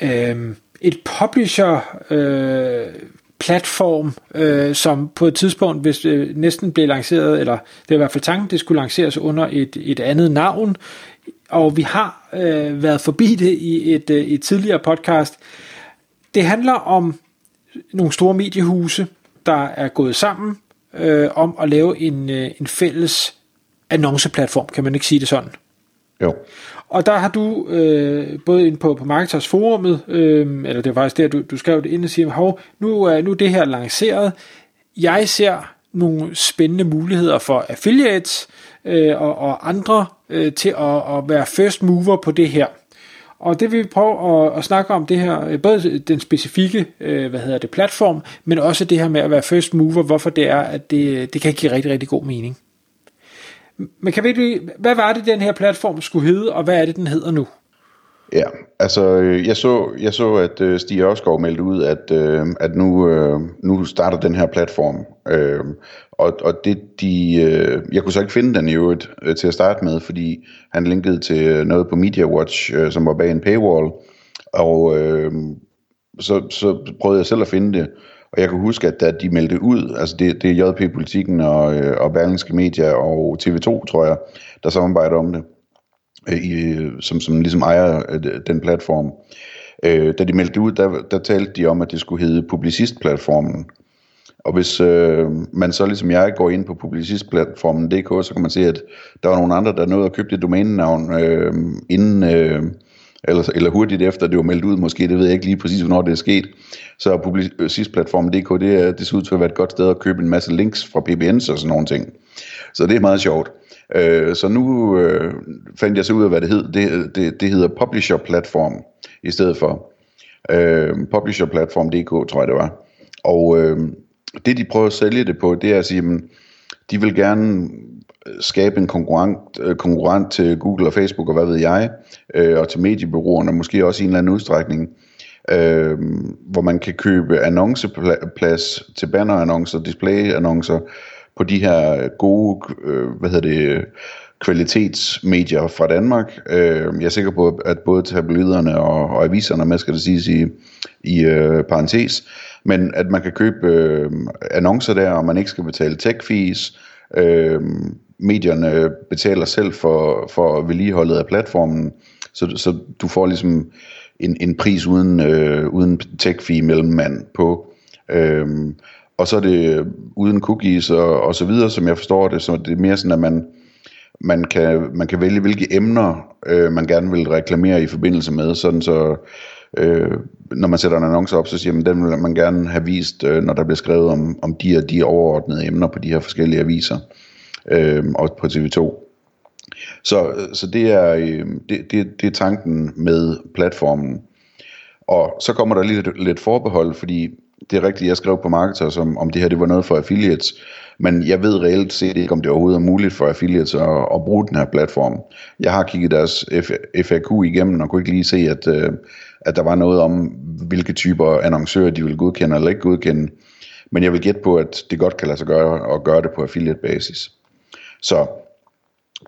øh, et publisher øh, platform, øh, som på et tidspunkt, hvis øh, næsten blev lanceret, eller det er i hvert fald tanken, det skulle lanceres under et, et andet navn, og vi har øh, været forbi det i et, øh, et tidligere podcast. Det handler om nogle store mediehuse, der er gået sammen øh, om at lave en, øh, en fælles annonceplatform, kan man ikke sige det sådan? Jo. Og der har du øh, både ind på, på Marketers forumet, øh, eller det var faktisk der, du, du skrev det ind og siger, hov, nu er nu det her lanceret. Jeg ser nogle spændende muligheder for affiliates øh, og, og andre øh, til at, at være first mover på det her. Og det vil vi prøve at, at snakke om det her, øh, både den specifikke, øh, hvad hedder det, platform, men også det her med at være first mover, hvorfor det er, at det, det kan give rigtig, rigtig god mening. Men kan vi, hvad var det, den her platform skulle hedde, og hvad er det, den hedder nu? Ja, altså øh, jeg så, jeg så at øh, Stig Ørskov meldte ud, at, øh, at nu, nu starter den her platform. Uh, og, og det de, jeg kunne så ikke finde den i øvrigt til at starte med, fordi han linkede til noget på MediaWatch, som var bag en paywall. Og uh, så, så prøvede jeg selv at finde det, og jeg kan huske, at da de meldte ud, altså det, det er JP Politikken og, øh, og Berlingske Media og TV2, tror jeg, der samarbejder om det, øh, i, som, som ligesom ejer øh, den platform. Øh, da de meldte ud, der, der talte de om, at det skulle hedde Publicist-platformen. Og hvis øh, man så ligesom jeg går ind på publicistplatformen.dk, så kan man se, at der var nogle andre, der nåede at købe det domænenavn øh, inden... Øh, eller, eller hurtigt efter det var meldt ud måske, det ved jeg ikke lige præcis, hvornår det er sket. Så publicistplatformen.dk, det, er, det ser ud til at være et godt sted at købe en masse links fra PBNs og sådan nogle ting. Så det er meget sjovt. Øh, så nu øh, fandt jeg så ud af, hvad det hed. Det, det, det hedder Publisher Platform i stedet for. Øh, Publisherplatform.dk, tror jeg det var. Og øh, det de prøver at sælge det på, det er at sige, jamen, de vil gerne øh, skabe en konkurrent, øh, konkurrent til Google og Facebook og hvad ved jeg, øh, og til mediebureauerne, måske også i en eller anden udstrækning, øh, hvor man kan købe annonceplads til bannerannoncer, displayannoncer på de her gode, øh, hvad hedder det, kvalitetsmedier fra Danmark. Øh, jeg er sikker på, at både tabloiderne og, og aviserne, med skal det siges i, i øh, parentes, men at man kan købe øh, annoncer der, og man ikke skal betale tech fees, øh, medierne betaler selv for, for vedligeholdet af platformen, så, så du får ligesom en, en pris uden, øh, uden tech-fee mand på. Øh, og så er det uden cookies og, og så videre, som jeg forstår det, så det er mere sådan, at man, man, kan, man kan vælge, hvilke emner øh, man gerne vil reklamere i forbindelse med, sådan så øh, når man sætter en annonce op, så siger man, den vil man gerne have vist, øh, når der bliver skrevet om, om de og de overordnede emner på de her forskellige aviser øh, og på TV2. Så, så det, er, øh, det, det, det er tanken med platformen. Og så kommer der lidt, lidt forbehold, fordi det er rigtigt, jeg skrev på Marketer, som, om det her det var noget for affiliates, men jeg ved reelt set ikke, om det overhovedet er muligt for affiliates at, at bruge den her platform. Jeg har kigget deres FAQ igennem, og kunne ikke lige se, at, øh, at der var noget om, hvilke typer annoncører de ville godkende eller ikke godkende. Men jeg vil gætte på, at det godt kan lade sig gøre at gøre det på affiliate basis. Så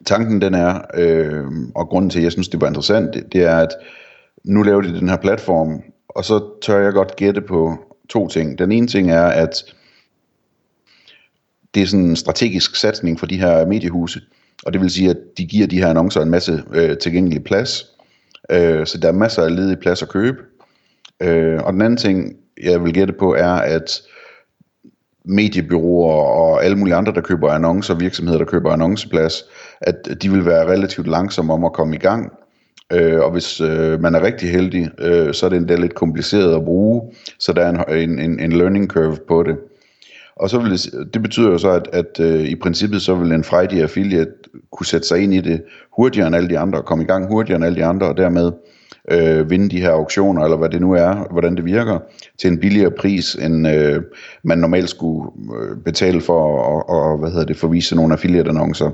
tanken den er, øh, og grunden til, at jeg synes, det var interessant, det, det er, at nu laver de den her platform, og så tør jeg godt gætte på to ting. Den ene ting er, at det er sådan en strategisk satsning for de her mediehuse, og det vil sige, at de giver de her annoncer en masse øh, tilgængelig plads, øh, så der er masser af ledige plads at købe. Øh, og den anden ting, jeg vil gætte på, er, at mediebyråer og alle mulige andre, der køber annoncer, virksomheder, der køber annonceplads, at de vil være relativt langsomme om at komme i gang. Øh, og hvis øh, man er rigtig heldig, øh, så er det endda lidt kompliceret at bruge, så der er en, en, en learning curve på det. Og så vil det, det betyder jo så, at, at øh, i princippet så vil en Friday affiliate kunne sætte sig ind i det hurtigere end alle de andre, og komme i gang hurtigere end alle de andre, og dermed øh, vinde de her auktioner, eller hvad det nu er, hvordan det virker, til en billigere pris, end øh, man normalt skulle øh, betale for at og, hvad hedder det, forvise nogle affiliate-annoncer.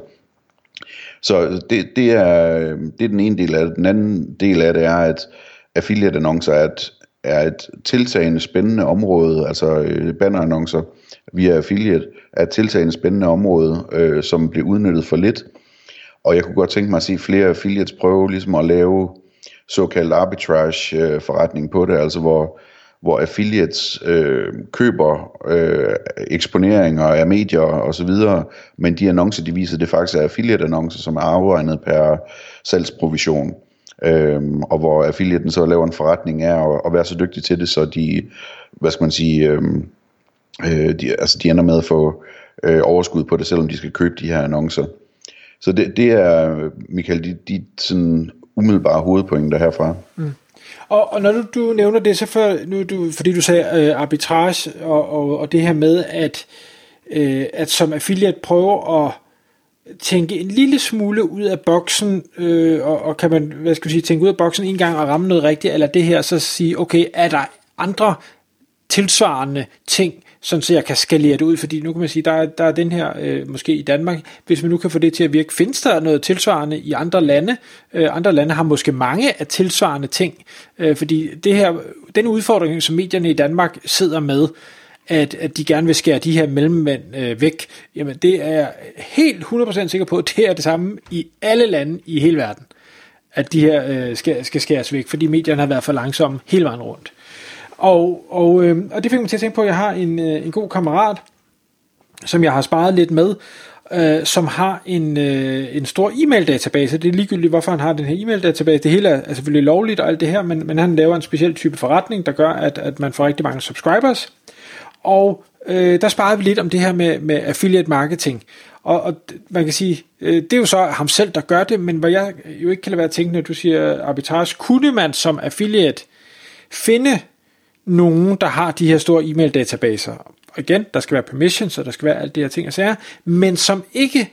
Så det, det, er, øh, det er den ene del af det. Den anden del af det er, at affiliate-annoncer er et, er et tiltagende spændende område, altså øh, bannerannoncer via affiliate, er et tiltagende spændende område, øh, som bliver udnyttet for lidt. Og jeg kunne godt tænke mig at se flere affiliates prøve ligesom at lave såkaldt arbitrage øh, forretning på det, altså hvor, hvor affiliates øh, køber øh, eksponeringer af medier og så videre, men de annoncer, de viser, det faktisk er affiliate annoncer, som er afregnet per salgsprovision. Øhm, og hvor affiliaten så laver en forretning af at, at være så dygtig til det, så de, hvad skal man sige, øhm, øh, de, altså de ender med at få øh, overskud på det, selvom de skal købe de her annoncer. Så det, det er, Michael, de, de sådan umiddelbare hovedpointer herfra. Mm. Og, og når du, du nævner det, så for, nu, du, fordi du sagde øh, arbitrage, og, og, og det her med, at, øh, at som affiliate prøver at tænke en lille smule ud af boksen, øh, og, og kan man, hvad skal jeg sige, tænke ud af boksen en gang og ramme noget rigtigt, eller det her, så sige, okay, er der andre tilsvarende ting, sådan så jeg kan skalere det ud, fordi nu kan man sige, der er, der er den her, øh, måske i Danmark, hvis man nu kan få det til at virke, findes der noget tilsvarende i andre lande? Øh, andre lande har måske mange af tilsvarende ting, øh, fordi det her, den udfordring, som medierne i Danmark sidder med, at, at de gerne vil skære de her mellemmænd øh, væk, jamen det er jeg helt 100% sikker på, at det er det samme i alle lande i hele verden, at de her øh, skal, skal skæres væk, fordi medierne har været for langsomme hele vejen rundt. Og, og, øh, og det fik mig til at tænke på, at jeg har en, øh, en god kammerat, som jeg har sparet lidt med, øh, som har en, øh, en stor e-mail-database. Det er ligegyldigt, hvorfor han har den her e-mail-database. Det hele er, er selvfølgelig lovligt og alt det her, men, men han laver en speciel type forretning, der gør, at, at man får rigtig mange subscribers. Og øh, der sparede vi lidt om det her med, med affiliate marketing. Og, og man kan sige, øh, det er jo så ham selv, der gør det, men hvor jeg jo ikke kan lade være at tænke, når du siger arbitrage, kunne man som affiliate finde nogen, der har de her store e-mail databaser. Og igen, der skal være permissions, og der skal være alt det her ting og sager, men som ikke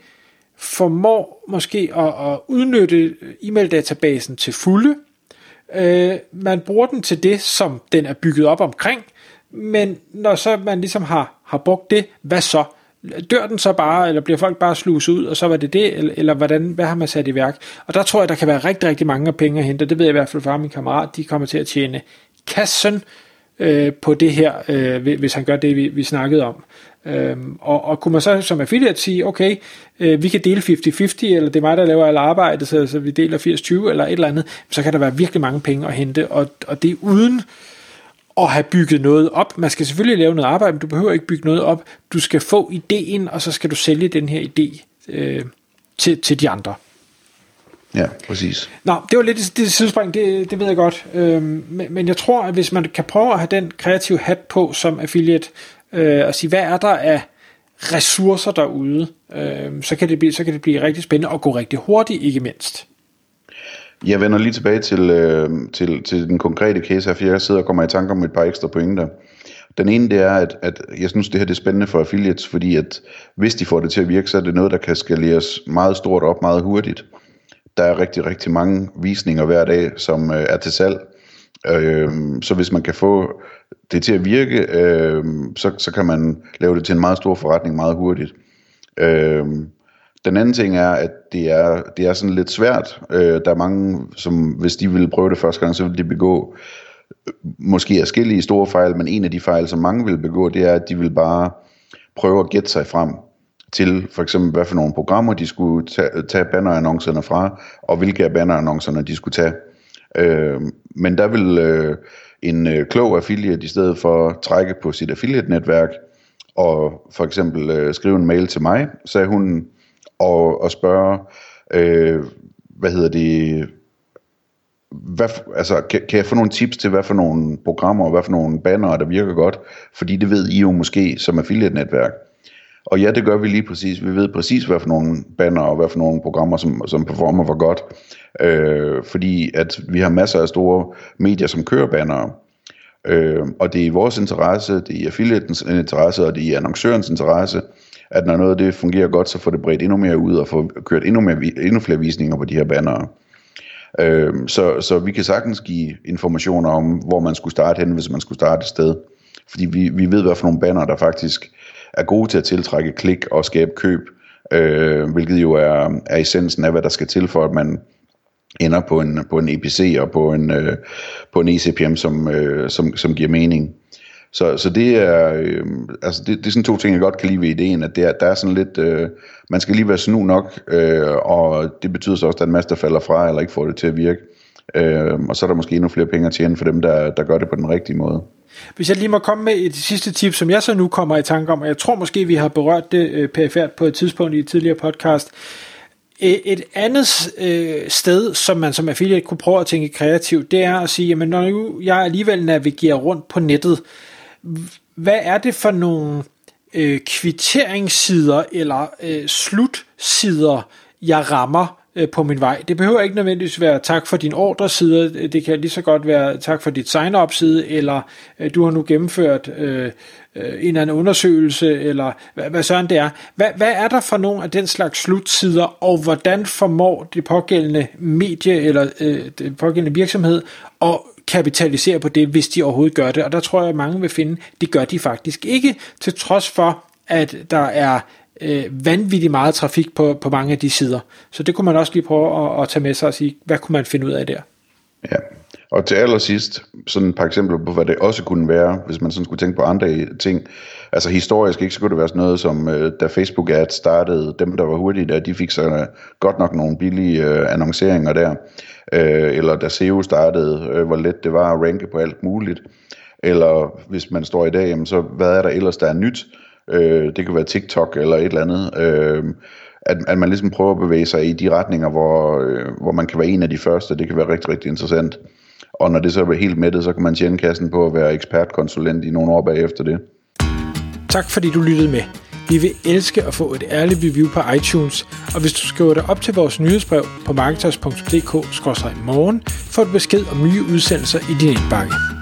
formår måske at, at udnytte e-mail databasen til fulde. Øh, man bruger den til det, som den er bygget op omkring, men når så man ligesom har, har brugt det, hvad så? Dør den så bare, eller bliver folk bare sluset ud, og så var det det, eller, eller hvordan, hvad har man sat i værk? Og der tror jeg, der kan være rigtig, rigtig mange penge at hente, det ved jeg i hvert fald fra min kammerat, de kommer til at tjene kassen øh, på det her, øh, hvis han gør det, vi, vi snakkede om. Øhm, og, og kunne man så som affiliate sige, okay, øh, vi kan dele 50-50, eller det er mig, der laver alt arbejdet, så, så vi deler 80-20 eller et eller andet, så kan der være virkelig mange penge at hente, og, og det er uden at have bygget noget op. Man skal selvfølgelig lave noget arbejde, men du behøver ikke bygge noget op. Du skal få ideen, og så skal du sælge den her idé øh, til, til de andre. Ja, præcis. Nå, det var lidt det sidespring, det, det ved jeg godt. Øhm, men, men jeg tror, at hvis man kan prøve at have den kreative hat på som affiliate, øh, og sige, hvad er der af ressourcer derude, øh, så, kan det blive, så kan det blive rigtig spændende og gå rigtig hurtigt, ikke mindst. Jeg vender lige tilbage til, øh, til, til den konkrete case her, for jeg sidder og kommer i tanke om et par ekstra pointer. Den ene det er, at, at jeg synes, det her det er spændende for affiliates, fordi at hvis de får det til at virke, så er det noget, der kan skaleres meget stort op meget hurtigt. Der er rigtig, rigtig mange visninger hver dag, som øh, er til salg. Øh, så hvis man kan få det til at virke, øh, så, så kan man lave det til en meget stor forretning meget hurtigt. Øh, den anden ting er, at det er, det er sådan lidt svært. Øh, der er mange, som hvis de ville prøve det første gang, så ville de begå øh, måske forskellige store fejl, men en af de fejl, som mange vil begå, det er, at de vil bare prøve at gætte sig frem til for eksempel, hvad for nogle programmer de skulle tage, tage bannerannoncerne fra, og hvilke af bannerannoncerne de skulle tage. Øh, men der vil øh, en øh, klog affiliate i stedet for trække på sit affiliate-netværk, og for eksempel øh, skrive en mail til mig, sagde hun, og, og spørge, øh, hvad hedder det, hvad, altså, kan, kan jeg få nogle tips til, hvad for nogle programmer og hvad for nogle bannere, der virker godt? Fordi det ved I jo måske som affiliate-netværk. Og ja, det gør vi lige præcis. Vi ved præcis, hvad for nogle banner og hvad for nogle programmer, som, som performer for godt. Øh, fordi at vi har masser af store medier, som kører bannere. Øh, og det er i vores interesse, det er i affiliatens interesse, og det er i annoncørens interesse, at når noget af det fungerer godt, så får det bredt endnu mere ud og får kørt endnu, mere, endnu flere visninger på de her bannere. Øh, så, så vi kan sagtens give informationer om, hvor man skulle starte hen, hvis man skulle starte et sted. Fordi vi, vi ved, hvad for nogle banner, der faktisk er gode til at tiltrække klik og skabe køb, øh, hvilket jo er, er essensen af, hvad der skal til for, at man ender på en, på en EPC og på en, øh, på en ECPM, som, øh, som, som giver mening. Så, så det er øh, altså det, det er sådan to ting, jeg godt kan lide ved ideen, at det er, der er sådan lidt, øh, man skal lige være snu nok, øh, og det betyder så også, at der er en masse, der falder fra, eller ikke får det til at virke. Øh, og så er der måske endnu flere penge at tjene for dem, der, der gør det på den rigtige måde. Hvis jeg lige må komme med et sidste tip, som jeg så nu kommer i tanke om, og jeg tror måske, vi har berørt det øh, perifært på et tidspunkt i et tidligere podcast. Et andet øh, sted, som man som affiliate kunne prøve at tænke kreativt, det er at sige, jamen når nu jeg alligevel navigerer rundt på nettet, hvad er det for nogle øh, kvitteringssider eller øh, slutsider, jeg rammer øh, på min vej. Det behøver ikke nødvendigvis være tak for din ordreside, det kan lige så godt være tak for dit sign-up side, eller øh, du har nu gennemført øh, øh, en eller anden undersøgelse, eller hvad, hvad sådan det er. Hvad, hvad er der for nogle af den slags slutsider, og hvordan formår det pågældende medie eller øh, det pågældende virksomhed at kapitalisere på det, hvis de overhovedet gør det. Og der tror jeg, at mange vil finde, det gør de faktisk ikke, til trods for, at der er øh, vanvittigt meget trafik på, på mange af de sider. Så det kunne man også lige prøve at, at tage med sig og sige, hvad kunne man finde ud af der? Ja, og til allersidst, sådan et par eksempler på, hvad det også kunne være, hvis man sådan skulle tænke på andre ting. Altså historisk ikke, så kunne det være sådan noget som, øh, da Facebook Ads startede, dem der var hurtige der, de fik så øh, godt nok nogle billige øh, annonceringer der. Øh, eller da SEO startede, øh, hvor let det var at ranke på alt muligt. Eller hvis man står i dag, jamen, så hvad er der ellers, der er nyt? Øh, det kan være TikTok eller et eller andet. Øh, at, at man ligesom prøver at bevæge sig i de retninger, hvor, øh, hvor man kan være en af de første. Det kan være rigtig, rigtig interessant. Og når det så er helt mættet, så kan man tjene kassen på at være ekspertkonsulent i nogle år bagefter det. Tak fordi du lyttede med. Vi vil elske at få et ærligt review på iTunes, og hvis du skriver dig op til vores nyhedsbrev på marketers.dk-morgen, får du besked om nye udsendelser i din indbakke.